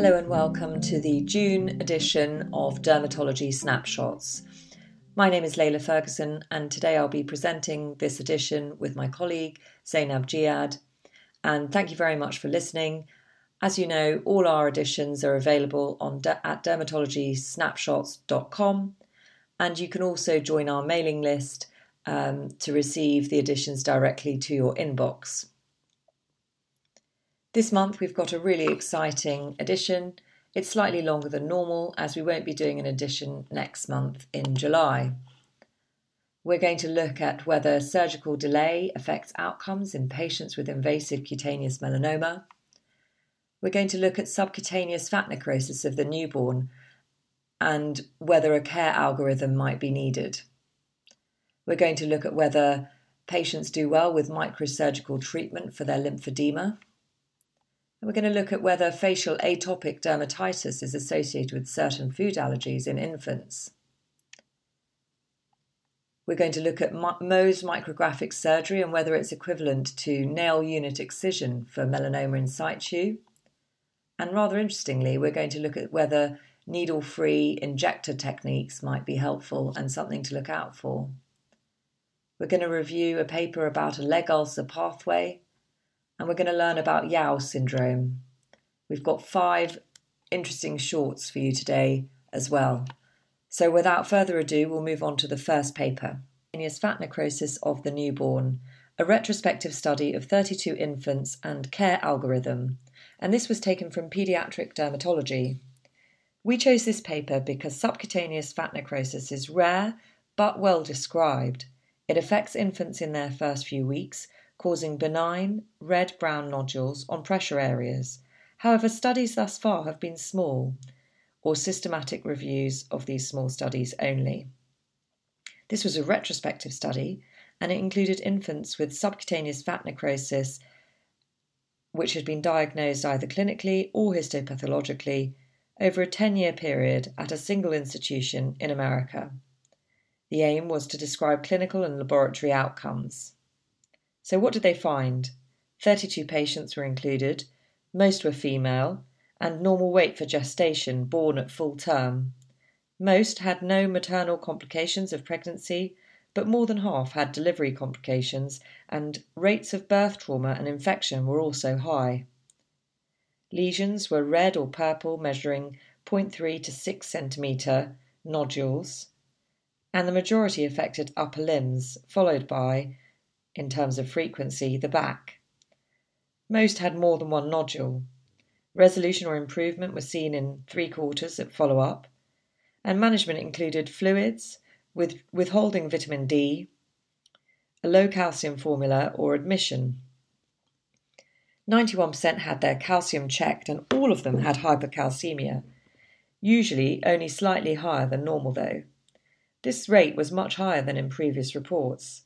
Hello and welcome to the June edition of Dermatology Snapshots. My name is Layla Ferguson, and today I'll be presenting this edition with my colleague Zainab Jihad. And thank you very much for listening. As you know, all our editions are available on at dermatologysnapshots.com, and you can also join our mailing list um, to receive the editions directly to your inbox. This month we've got a really exciting edition. It's slightly longer than normal as we won't be doing an edition next month in July. We're going to look at whether surgical delay affects outcomes in patients with invasive cutaneous melanoma. We're going to look at subcutaneous fat necrosis of the newborn and whether a care algorithm might be needed. We're going to look at whether patients do well with microsurgical treatment for their lymphedema. We're going to look at whether facial atopic dermatitis is associated with certain food allergies in infants. We're going to look at Mohs micrographic surgery and whether it's equivalent to nail unit excision for melanoma in situ. And rather interestingly, we're going to look at whether needle free injector techniques might be helpful and something to look out for. We're going to review a paper about a leg ulcer pathway and we're going to learn about Yao syndrome. We've got five interesting shorts for you today as well. So, without further ado, we'll move on to the first paper Fat Necrosis of the Newborn, a retrospective study of 32 infants and care algorithm. And this was taken from Pediatric Dermatology. We chose this paper because subcutaneous fat necrosis is rare but well described. It affects infants in their first few weeks causing benign red brown nodules on pressure areas. However, studies thus far have been small, or systematic reviews of these small studies only. This was a retrospective study and it included infants with subcutaneous fat necrosis which had been diagnosed either clinically or histopathologically over a 10 year period at a single institution in America. The aim was to describe clinical and laboratory outcomes. So, what did they find? 32 patients were included, most were female, and normal weight for gestation, born at full term. Most had no maternal complications of pregnancy, but more than half had delivery complications, and rates of birth trauma and infection were also high. Lesions were red or purple, measuring 0.3 to 6 centimetre nodules, and the majority affected upper limbs, followed by in terms of frequency, the back. Most had more than one nodule. Resolution or improvement was seen in three quarters at follow up, and management included fluids, with withholding vitamin D, a low calcium formula, or admission. 91% had their calcium checked, and all of them had hypercalcemia, usually only slightly higher than normal, though. This rate was much higher than in previous reports.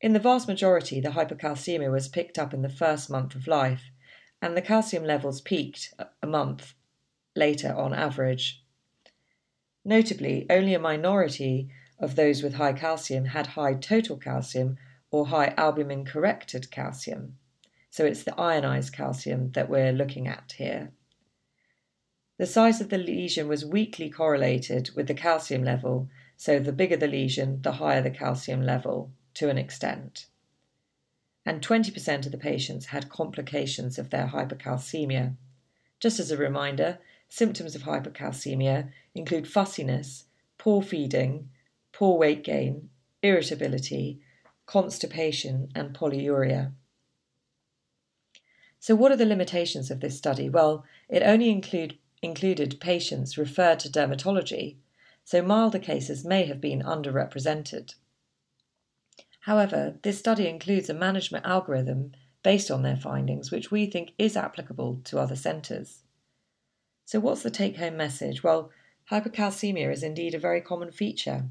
In the vast majority, the hypercalcemia was picked up in the first month of life, and the calcium levels peaked a month later on average. Notably, only a minority of those with high calcium had high total calcium or high albumin corrected calcium. So it's the ionized calcium that we're looking at here. The size of the lesion was weakly correlated with the calcium level, so the bigger the lesion, the higher the calcium level to an extent. And 20% of the patients had complications of their hypercalcemia. Just as a reminder, symptoms of hypercalcemia include fussiness, poor feeding, poor weight gain, irritability, constipation, and polyuria. So, what are the limitations of this study? Well, it only include, included patients referred to dermatology, so milder cases may have been underrepresented. However, this study includes a management algorithm based on their findings, which we think is applicable to other centres. So, what's the take home message? Well, hypercalcemia is indeed a very common feature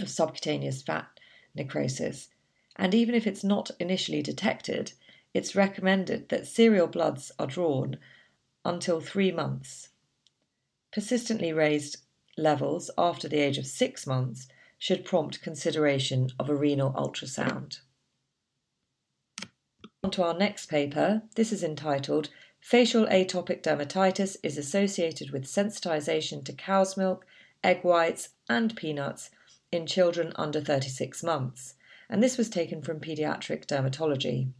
of subcutaneous fat necrosis, and even if it's not initially detected, it's recommended that serial bloods are drawn until three months. Persistently raised levels after the age of six months should prompt consideration of a renal ultrasound. On to our next paper. This is entitled facial atopic dermatitis is associated with sensitization to cow's milk, egg whites, and peanuts in children under 36 months, and this was taken from Pediatric Dermatology.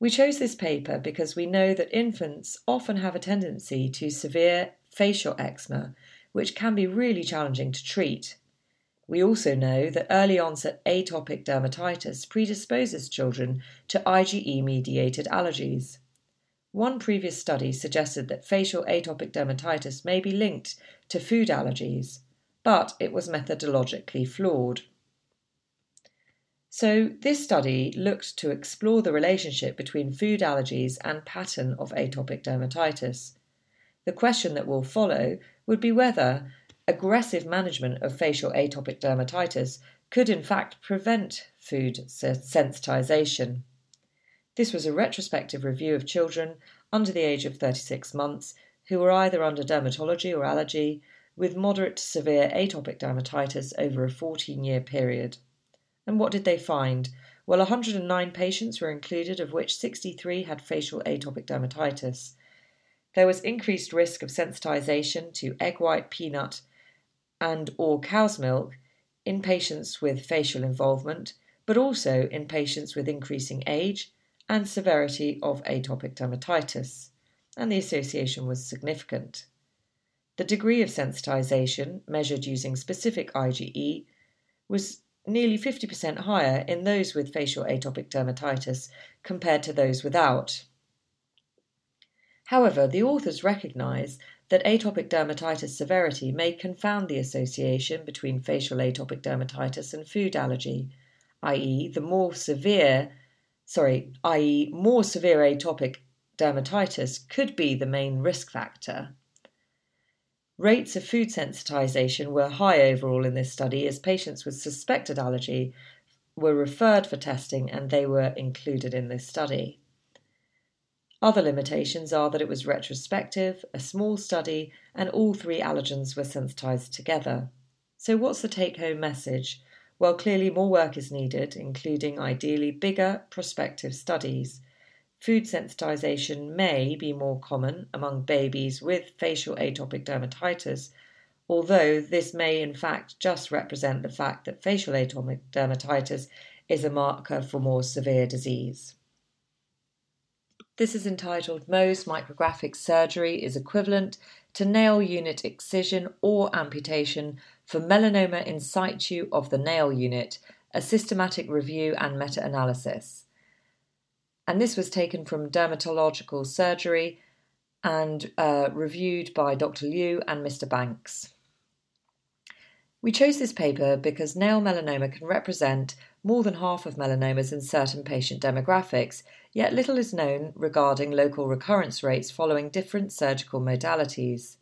We chose this paper because we know that infants often have a tendency to severe facial eczema, which can be really challenging to treat. We also know that early onset atopic dermatitis predisposes children to IgE mediated allergies. One previous study suggested that facial atopic dermatitis may be linked to food allergies, but it was methodologically flawed. So, this study looked to explore the relationship between food allergies and pattern of atopic dermatitis. The question that will follow would be whether aggressive management of facial atopic dermatitis could in fact prevent food sensitization. This was a retrospective review of children under the age of 36 months who were either under dermatology or allergy with moderate to severe atopic dermatitis over a 14 year period. And what did they find? Well, 109 patients were included, of which 63 had facial atopic dermatitis. There was increased risk of sensitization to egg white, peanut, and or cow's milk in patients with facial involvement, but also in patients with increasing age and severity of atopic dermatitis, and the association was significant. The degree of sensitization, measured using specific IgE, was nearly 50% higher in those with facial atopic dermatitis compared to those without. However, the authors recognise that atopic dermatitis severity may confound the association between facial atopic dermatitis and food allergy, i.e., the more severe, sorry, i.e., more severe atopic dermatitis could be the main risk factor. Rates of food sensitization were high overall in this study as patients with suspected allergy were referred for testing and they were included in this study. Other limitations are that it was retrospective, a small study, and all three allergens were sensitized together. So, what's the take home message? Well, clearly more work is needed, including ideally bigger prospective studies. Food sensitization may be more common among babies with facial atopic dermatitis, although this may in fact just represent the fact that facial atopic dermatitis is a marker for more severe disease. This is entitled Mohs Micrographic Surgery is equivalent to nail unit excision or amputation for melanoma in situ of the nail unit, a systematic review and meta analysis. And this was taken from Dermatological Surgery and uh, reviewed by Dr. Liu and Mr. Banks. We chose this paper because nail melanoma can represent more than half of melanomas in certain patient demographics, yet little is known regarding local recurrence rates following different surgical modalities.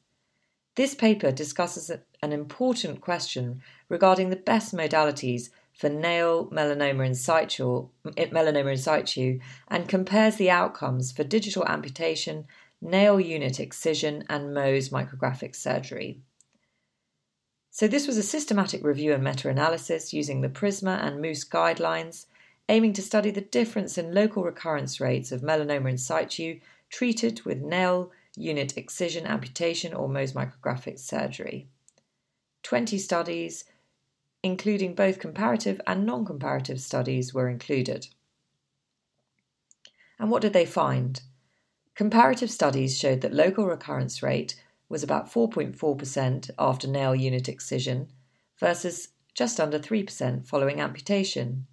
This paper discusses an important question regarding the best modalities for nail melanoma in situ, eh, melanoma in situ and compares the outcomes for digital amputation, nail unit excision, and Mohs micrographic surgery. So, this was a systematic review and meta analysis using the PRISMA and MOOSE guidelines, aiming to study the difference in local recurrence rates of melanoma in situ treated with nail unit excision amputation or Mohs micrographic surgery. 20 studies, including both comparative and non comparative studies, were included. And what did they find? Comparative studies showed that local recurrence rate was about 4.4% after nail unit excision versus just under 3% following amputation,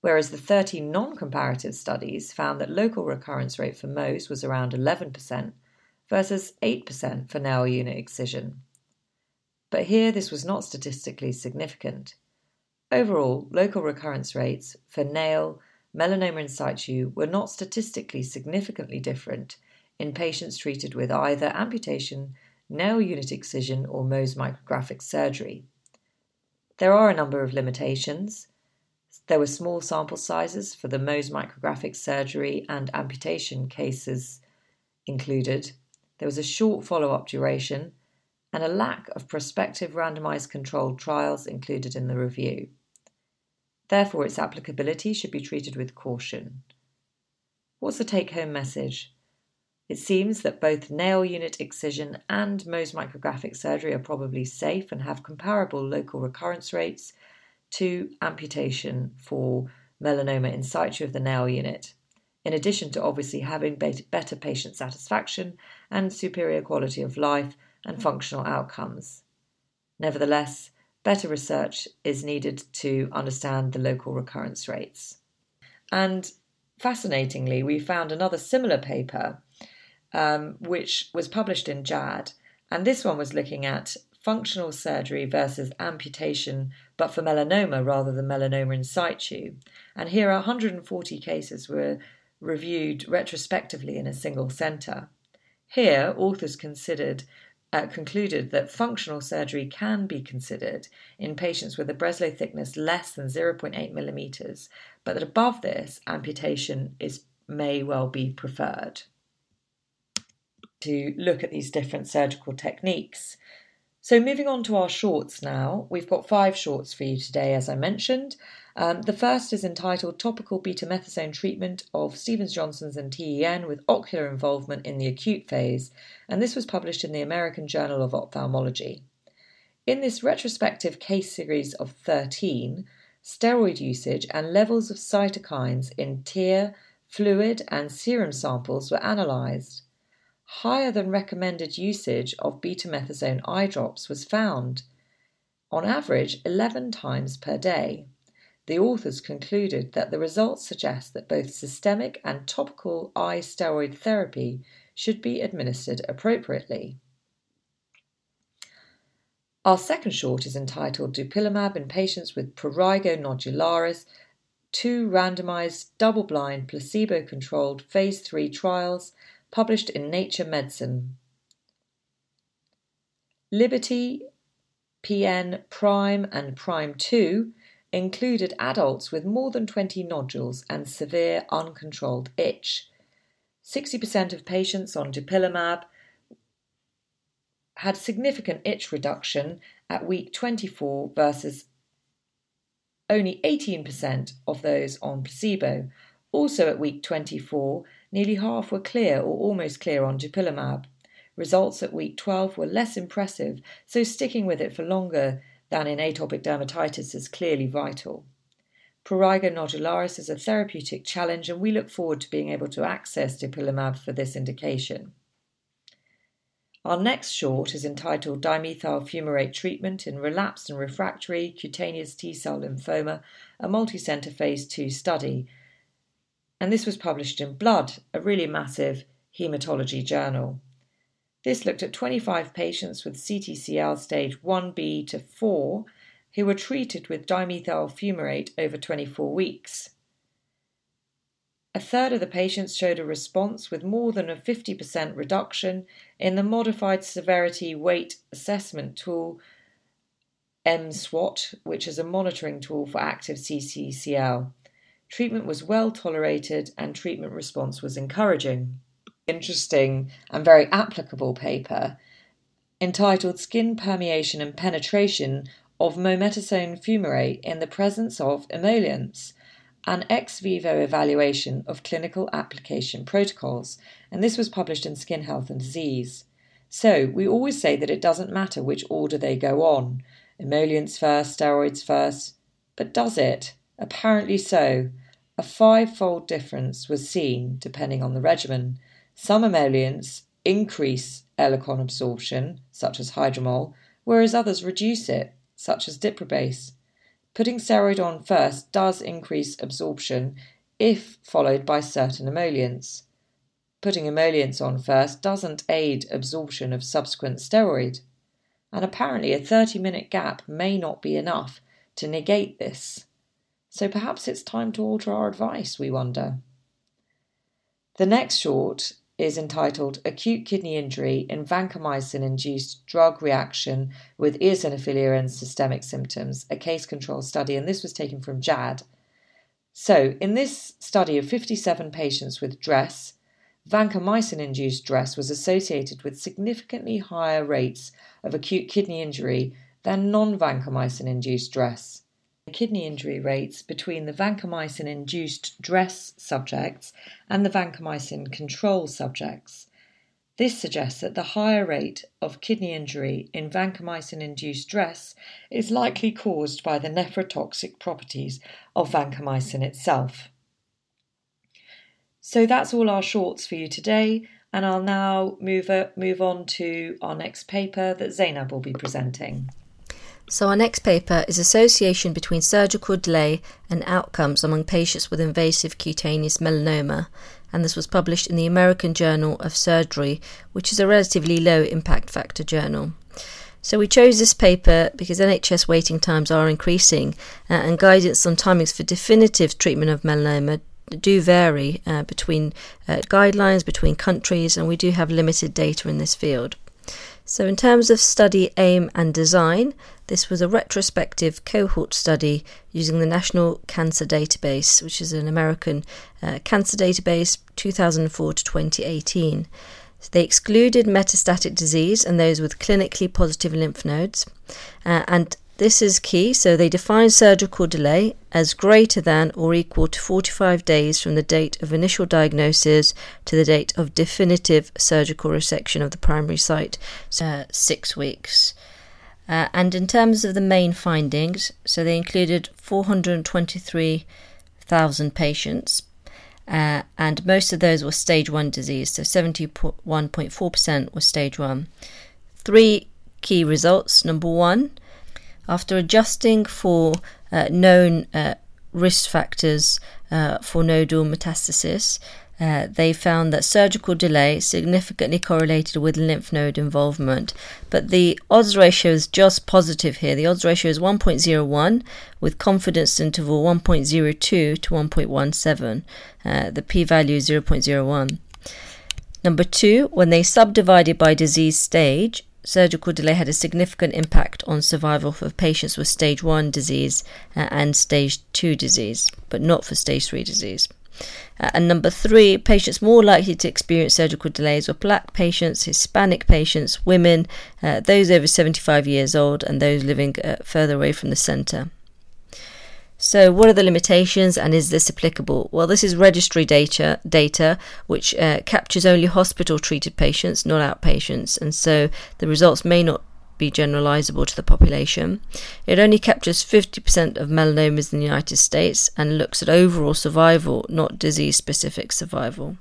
whereas the 30 non comparative studies found that local recurrence rate for Mohs was around 11% versus 8% for nail unit excision. But here this was not statistically significant. Overall, local recurrence rates for nail, melanoma in situ were not statistically significantly different in patients treated with either amputation nail unit excision, or Mohs micrographic surgery. There are a number of limitations. There were small sample sizes for the Mohs micrographic surgery and amputation cases included. There was a short follow up duration and a lack of prospective randomized controlled trials included in the review. Therefore, its applicability should be treated with caution. What's the take home message? It seems that both nail unit excision and Mohs micrographic surgery are probably safe and have comparable local recurrence rates to amputation for melanoma in situ of the nail unit, in addition to obviously having better patient satisfaction and superior quality of life and functional outcomes. Nevertheless, better research is needed to understand the local recurrence rates. And fascinatingly, we found another similar paper um, which was published in JAD. And this one was looking at functional surgery versus amputation, but for melanoma rather than melanoma in situ. And here, 140 cases were reviewed retrospectively in a single centre. Here, authors considered uh, concluded that functional surgery can be considered in patients with a Breslow thickness less than 0.8 millimeters, but that above this, amputation is may well be preferred to look at these different surgical techniques. So, moving on to our shorts now, we've got five shorts for you today, as I mentioned. Um, the first is entitled Topical Betamethasone Treatment of Stevens Johnson's and TEN with Ocular Involvement in the Acute Phase, and this was published in the American Journal of Ophthalmology. In this retrospective case series of 13, steroid usage and levels of cytokines in tear, fluid, and serum samples were analysed higher than recommended usage of betamethasone eye drops was found, on average 11 times per day. The authors concluded that the results suggest that both systemic and topical eye steroid therapy should be administered appropriately. Our second short is entitled Dupilumab in patients with prurigo nodularis, two randomized, double blind, placebo controlled phase 3 trials published in Nature Medicine. Liberty, PN Prime, and Prime 2 included adults with more than 20 nodules and severe uncontrolled itch. 60% of patients on dupilumab had significant itch reduction at week 24 versus only 18% of those on placebo. Also at week 24, Nearly half were clear or almost clear on dupilumab. Results at week 12 were less impressive, so sticking with it for longer than in atopic dermatitis is clearly vital. Prurigo nodularis is a therapeutic challenge, and we look forward to being able to access dupilumab for this indication. Our next short is entitled Dimethyl fumarate treatment in relapsed and refractory cutaneous T cell lymphoma, a multicenter phase 2 study and this was published in Blood, a really massive haematology journal. This looked at 25 patients with CTCL stage 1b to 4 who were treated with dimethyl fumarate over 24 weeks. A third of the patients showed a response with more than a 50% reduction in the modified severity weight assessment tool MSWAT, which is a monitoring tool for active CTCL. Treatment was well tolerated and treatment response was encouraging. Interesting and very applicable paper entitled Skin Permeation and Penetration of Mometasone Fumarate in the Presence of Emollients an ex vivo evaluation of clinical application protocols, and this was published in Skin Health and Disease. So, we always say that it doesn't matter which order they go on emollients first, steroids first, but does it? Apparently so. A five-fold difference was seen depending on the regimen. Some emollients increase Elocon absorption, such as hydromol, whereas others reduce it, such as diprobase. Putting steroid on first does increase absorption if followed by certain emollients. Putting emollients on first doesn't aid absorption of subsequent steroid. And apparently, a 30 minute gap may not be enough to negate this. So perhaps it's time to alter our advice, we wonder. The next short is entitled Acute Kidney Injury in Vancomycin Induced Drug Reaction with Eosinophilia and Systemic Symptoms, a case control study, and this was taken from JAD. So, in this study of 57 patients with DRESS, vancomycin induced DRESS was associated with significantly higher rates of acute kidney injury than non vancomycin induced DRESS kidney injury rates between the vancomycin induced DRESS subjects and the vancomycin control subjects. This suggests that the higher rate of kidney injury in vancomycin induced DRESS is likely caused by the nephrotoxic properties of vancomycin itself. So that's all our shorts for you today, and I'll now move, uh, move on to our next paper that Zainab will be presenting. So, our next paper is Association between surgical delay and outcomes among patients with invasive cutaneous melanoma, and this was published in the American Journal of Surgery, which is a relatively low impact factor journal. So, we chose this paper because NHS waiting times are increasing, uh, and guidance on timings for definitive treatment of melanoma do vary uh, between uh, guidelines, between countries, and we do have limited data in this field. So, in terms of study aim and design, this was a retrospective cohort study using the National Cancer Database, which is an American uh, cancer database, 2004 to 2018. So they excluded metastatic disease and those with clinically positive lymph nodes, uh, and this is key. So they define surgical delay as greater than or equal to 45 days from the date of initial diagnosis to the date of definitive surgical resection of the primary site, so uh, six weeks. Uh, and in terms of the main findings, so they included 423,000 patients, uh, and most of those were stage 1 disease, so 71.4% was stage 1. Three key results. Number one, after adjusting for uh, known uh, risk factors uh, for nodal metastasis, uh, they found that surgical delay significantly correlated with lymph node involvement. But the odds ratio is just positive here. The odds ratio is 1.01 with confidence interval 1.02 to 1.17. Uh, the p value is 0.01. Number two, when they subdivided by disease stage, surgical delay had a significant impact on survival for patients with stage 1 disease uh, and stage 2 disease, but not for stage 3 disease. Uh, and number three, patients more likely to experience surgical delays were black patients, Hispanic patients, women, uh, those over 75 years old, and those living uh, further away from the centre. So, what are the limitations and is this applicable? Well, this is registry data, data which uh, captures only hospital treated patients, not outpatients, and so the results may not be generalizable to the population. It only captures 50% of melanomas in the United States and looks at overall survival, not disease specific survival.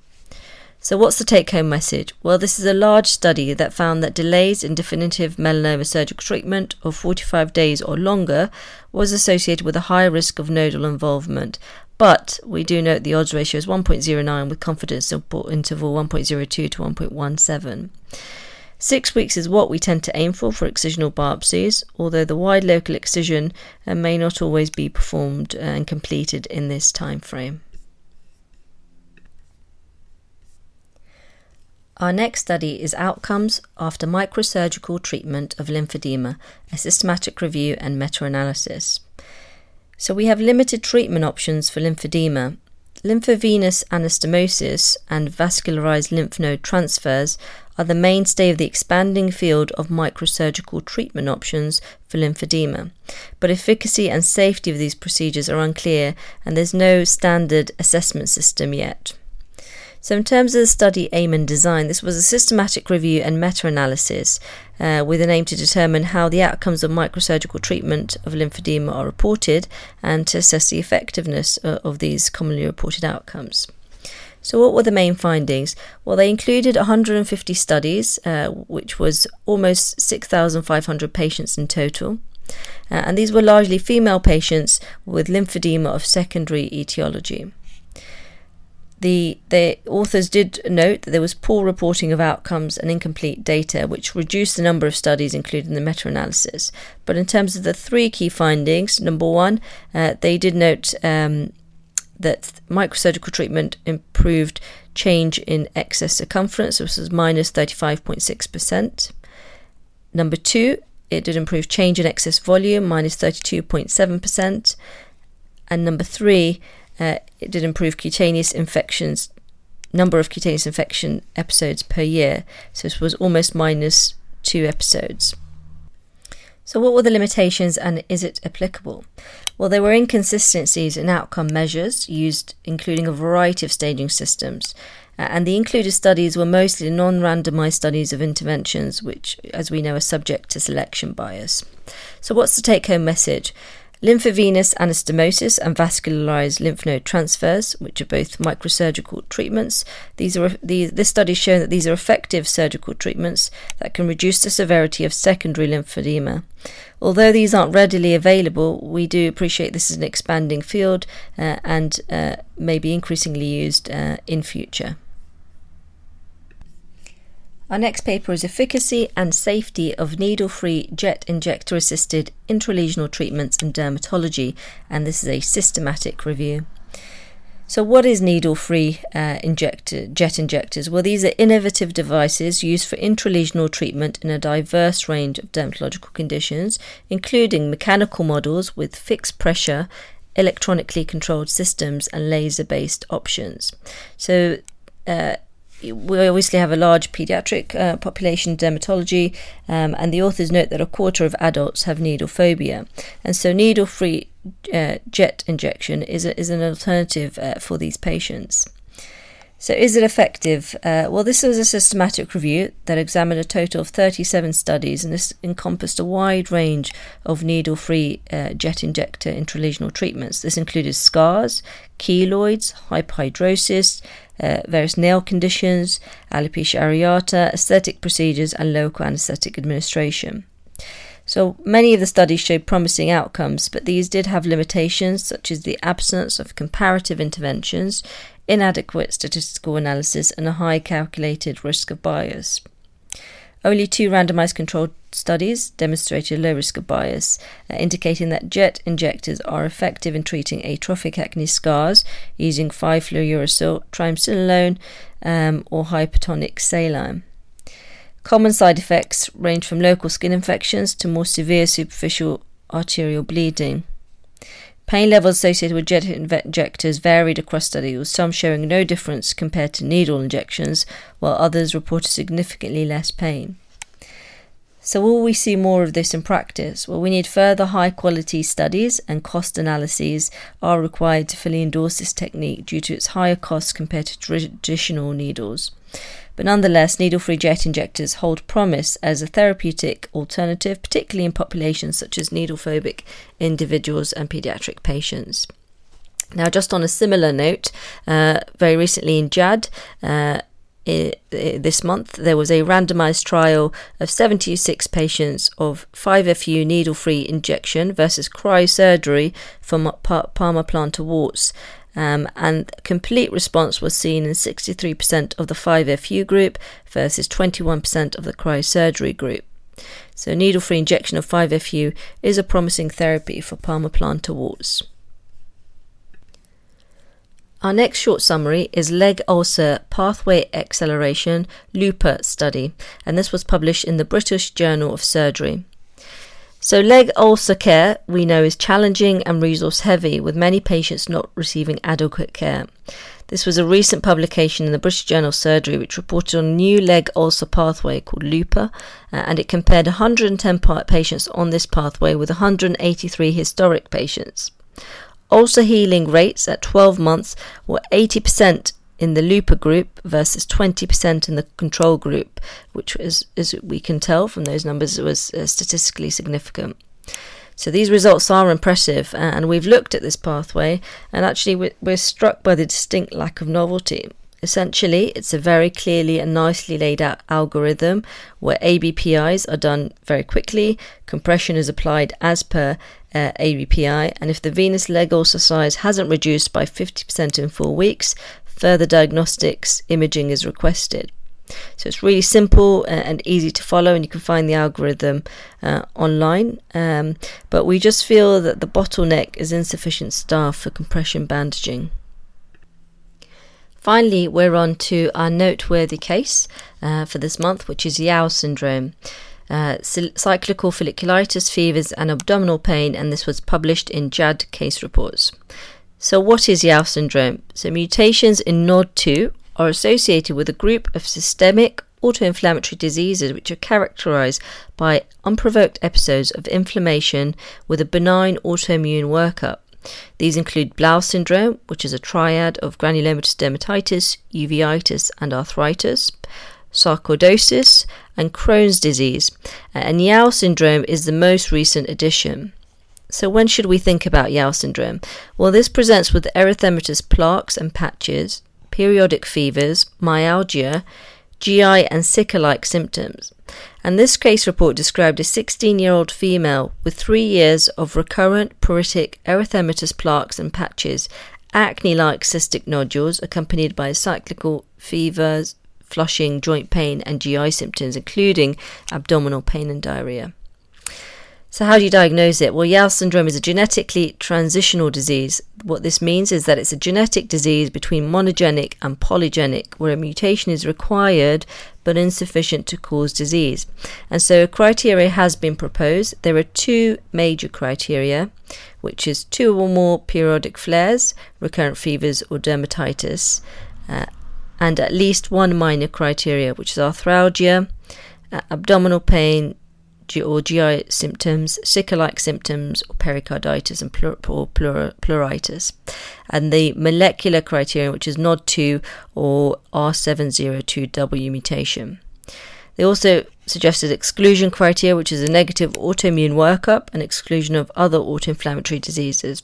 So, what's the take home message? Well, this is a large study that found that delays in definitive melanoma surgical treatment of 45 days or longer was associated with a higher risk of nodal involvement. But we do note the odds ratio is 1.09 with confidence interval 1.02 to 1.17. Six weeks is what we tend to aim for for excisional biopsies, although the wide local excision uh, may not always be performed and completed in this time frame. Our next study is Outcomes after microsurgical treatment of lymphedema, a systematic review and meta analysis. So, we have limited treatment options for lymphedema. Lymphovenous anastomosis and vascularized lymph node transfers are the mainstay of the expanding field of microsurgical treatment options for lymphedema. But efficacy and safety of these procedures are unclear, and there's no standard assessment system yet. So, in terms of the study aim and design, this was a systematic review and meta analysis uh, with an aim to determine how the outcomes of microsurgical treatment of lymphedema are reported and to assess the effectiveness uh, of these commonly reported outcomes. So, what were the main findings? Well, they included 150 studies, uh, which was almost 6,500 patients in total. Uh, and these were largely female patients with lymphedema of secondary etiology. The, the authors did note that there was poor reporting of outcomes and incomplete data, which reduced the number of studies included in the meta analysis. But in terms of the three key findings, number one, uh, they did note um, that microsurgical treatment improved change in excess circumference, which was minus 35.6%. Number two, it did improve change in excess volume, minus 32.7%. And number three, uh, it did improve cutaneous infections, number of cutaneous infection episodes per year. So this was almost minus two episodes. So, what were the limitations and is it applicable? Well, there were inconsistencies in outcome measures used, including a variety of staging systems. and the included studies were mostly non randomized studies of interventions, which, as we know, are subject to selection bias. So, what's the take home message? Lymphovenous anastomosis and vascularized lymph node transfers, which are both microsurgical treatments. These are these, this study has shown that these are effective surgical treatments that can reduce the severity of secondary lymphedema. Although these aren't readily available, we do appreciate this is an expanding field uh, and uh, may be increasingly used uh, in future. Our next paper is Efficacy and Safety of Needle Free Jet Injector Assisted Intralesional Treatments in Dermatology, and this is a systematic review. So, what is needle free uh, injector, jet injectors? Well, these are innovative devices used for intralesional treatment in a diverse range of dermatological conditions, including mechanical models with fixed pressure, electronically controlled systems, and laser based options. So, uh, we obviously have a large pediatric uh, population in dermatology, um, and the authors note that a quarter of adults have needle phobia. And so, needle free uh, jet injection is, a, is an alternative uh, for these patients. So, is it effective? Uh, well, this was a systematic review that examined a total of 37 studies, and this encompassed a wide range of needle free uh, jet injector intralesional treatments. This included scars, keloids, hyperhidrosis, uh, various nail conditions, alopecia areata, aesthetic procedures, and local anesthetic administration. So many of the studies showed promising outcomes, but these did have limitations such as the absence of comparative interventions, inadequate statistical analysis, and a high calculated risk of bias. Only two randomized controlled studies demonstrated a low risk of bias, uh, indicating that jet injectors are effective in treating atrophic acne scars using 5-fluorouracil, triamcinolone, um, or hypertonic saline. Common side effects range from local skin infections to more severe superficial arterial bleeding. Pain levels associated with jet injectors varied across studies, with some showing no difference compared to needle injections, while others reported significantly less pain. So, will we see more of this in practice? Well, we need further high quality studies, and cost analyses are required to fully endorse this technique due to its higher costs compared to traditional needles. But nonetheless, needle free jet injectors hold promise as a therapeutic alternative, particularly in populations such as needle phobic individuals and pediatric patients. Now, just on a similar note, uh, very recently in JAD, uh, this month, there was a randomized trial of 76 patients of 5FU needle free injection versus cryosurgery for palmar-plantar warts um, and complete response was seen in 63% of the 5FU group versus 21% of the cryosurgery group. So, needle free injection of 5FU is a promising therapy for palmar-plantar warts. Our next short summary is leg ulcer pathway acceleration LUPA study, and this was published in the British Journal of Surgery. So, leg ulcer care we know is challenging and resource heavy, with many patients not receiving adequate care. This was a recent publication in the British Journal of Surgery which reported on a new leg ulcer pathway called LUPA, uh, and it compared 110 patients on this pathway with 183 historic patients. Ulcer healing rates at 12 months were 80% in the LUPA group versus 20% in the control group, which as we can tell from those numbers, was uh, statistically significant. So these results are impressive, and we've looked at this pathway, and actually we're, we're struck by the distinct lack of novelty. Essentially, it's a very clearly and nicely laid out algorithm where ABPIs are done very quickly, compression is applied as per uh, ABPI, and if the venous leg ulcer size hasn't reduced by 50% in four weeks, further diagnostics imaging is requested. So it's really simple and easy to follow, and you can find the algorithm uh, online. Um, but we just feel that the bottleneck is insufficient staff for compression bandaging. Finally, we're on to our noteworthy case uh, for this month, which is Yao syndrome. Uh, cyclical folliculitis, fevers, and abdominal pain, and this was published in JAD case reports. So, what is Yao syndrome? So, mutations in NOD2 are associated with a group of systemic autoinflammatory diseases which are characterized by unprovoked episodes of inflammation with a benign autoimmune workup. These include Blau syndrome, which is a triad of granulomatous dermatitis, uveitis, and arthritis, sarcoidosis, and Crohn's disease. Uh, and Yao syndrome is the most recent addition. So, when should we think about Yao syndrome? Well, this presents with erythematous plaques and patches, periodic fevers, myalgia, GI, and sicca like symptoms. And this case report described a 16 year old female with three years of recurrent pruritic erythematous plaques and patches, acne like cystic nodules accompanied by cyclical fevers, flushing, joint pain, and GI symptoms, including abdominal pain and diarrhea. So, how do you diagnose it? Well, Yao syndrome is a genetically transitional disease. What this means is that it's a genetic disease between monogenic and polygenic, where a mutation is required but insufficient to cause disease. And so, a criteria has been proposed. There are two major criteria, which is two or more periodic flares, recurrent fevers, or dermatitis, uh, and at least one minor criteria, which is arthralgia, uh, abdominal pain, or GI symptoms, sicca-like symptoms, or pericarditis and pleur- or pleur- pleuritis, and the molecular criterion, which is NOD2 or R702W mutation. They also suggested exclusion criteria, which is a negative autoimmune workup and exclusion of other autoinflammatory diseases.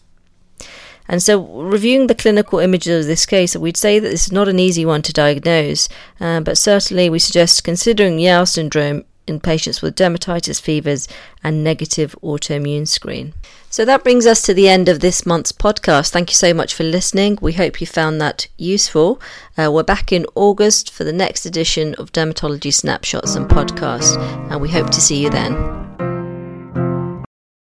And so, reviewing the clinical images of this case, we'd say that this is not an easy one to diagnose, uh, but certainly we suggest considering Yao syndrome in patients with dermatitis, fevers, and negative autoimmune screen. So that brings us to the end of this month's podcast. Thank you so much for listening. We hope you found that useful. Uh, we're back in August for the next edition of Dermatology Snapshots and Podcast, and we hope to see you then.